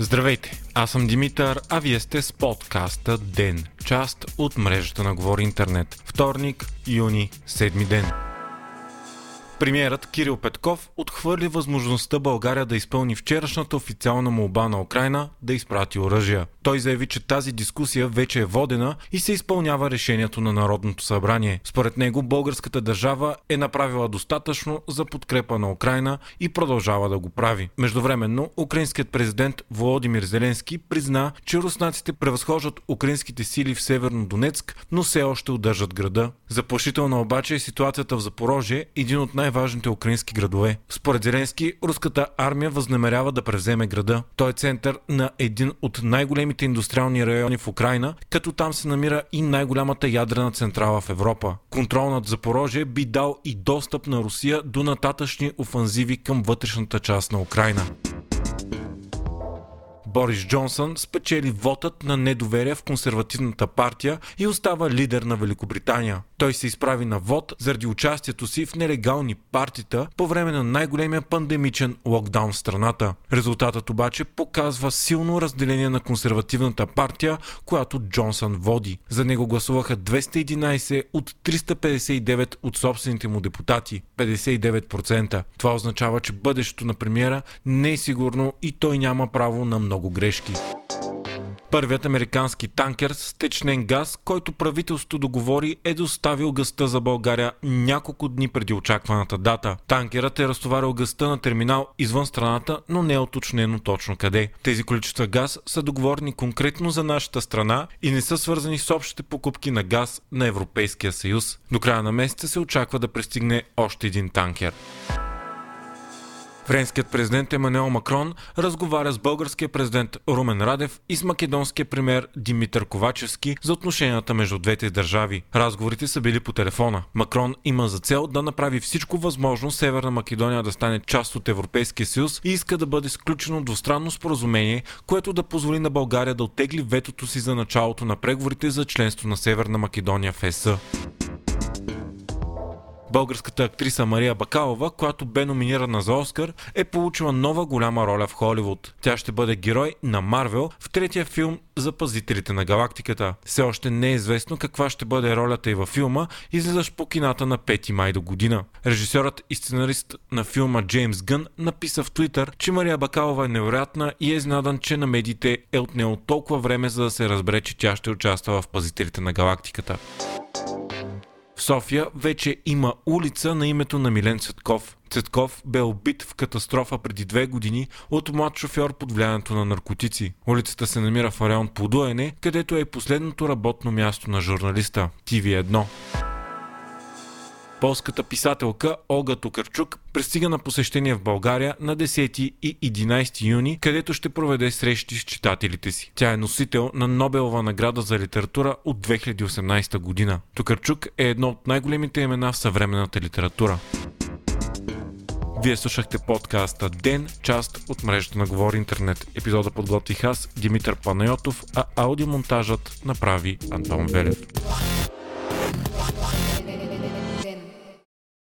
Здравейте, аз съм Димитър, а вие сте с подкаста ДЕН, част от мрежата на Говори Интернет. Вторник, юни, седми ден. Премьерът Кирил Петков отхвърли възможността България да изпълни вчерашната официална молба на Украина да изпрати оръжия. Той заяви, че тази дискусия вече е водена и се изпълнява решението на Народното събрание. Според него българската държава е направила достатъчно за подкрепа на Украина и продължава да го прави. Междувременно, украинският президент Володимир Зеленски призна, че руснаците превъзхождат украинските сили в Северно Донецк, но все още удържат града. Заплашителна обаче е ситуацията в Запорожие, един от най-важните украински градове. Според Зеленски, руската армия възнамерява да превземе града. Той е център на един от най-големите големите индустриални райони в Украина, като там се намира и най-голямата ядрена централа в Европа. Контрол над Запорожие би дал и достъп на Русия до нататъчни офанзиви към вътрешната част на Украина. Борис Джонсън спечели вотът на недоверие в консервативната партия и остава лидер на Великобритания. Той се изправи на вод заради участието си в нелегални партита по време на най-големия пандемичен локдаун в страната. Резултатът обаче показва силно разделение на консервативната партия, която Джонсън води. За него гласуваха 211 от 359 от собствените му депутати. 59%. Това означава, че бъдещето на премиера не е сигурно и той няма право на много много грешки. Първият американски танкер с течнен газ, който правителството договори, е доставил гъста за България няколко дни преди очакваната дата. Танкерът е разтоварил гъста на терминал извън страната, но не е уточнено точно къде. Тези количества газ са договорени конкретно за нашата страна и не са свързани с общите покупки на газ на Европейския съюз. До края на месеца се очаква да пристигне още един танкер. Френският президент Емануел Макрон разговаря с българския президент Румен Радев и с македонския премьер Димитър Ковачевски за отношенията между двете държави. Разговорите са били по телефона. Макрон има за цел да направи всичко възможно Северна Македония да стане част от Европейския съюз и иска да бъде сключено двустранно споразумение, което да позволи на България да оттегли ветото си за началото на преговорите за членство на Северна Македония в ЕС българската актриса Мария Бакалова, която бе номинирана за Оскар, е получила нова голяма роля в Холивуд. Тя ще бъде герой на Марвел в третия филм за пазителите на галактиката. Все още не е известно каква ще бъде ролята й във филма, излизащ по кината на 5 май до година. Режисьорът и сценарист на филма Джеймс Гън написа в Твитър, че Мария Бакалова е невероятна и е изнадан, че на медиите е отнело толкова време, за да се разбере, че тя ще участва в пазителите на галактиката. София вече има улица на името на Милен Цветков. Цветков бе убит в катастрофа преди две години от млад шофьор под влиянието на наркотици. Улицата се намира в район Подуене, където е последното работно място на журналиста – TV1. Полската писателка Олга Токарчук пристига на посещение в България на 10 и 11 юни, където ще проведе срещи с читателите си. Тя е носител на Нобелова награда за литература от 2018 година. Токарчук е едно от най-големите имена в съвременната литература. Вие слушахте подкаста Ден, част от мрежата на Говори Интернет. Епизода подготвих аз, Димитър Панайотов, а аудиомонтажът направи Антон Велев.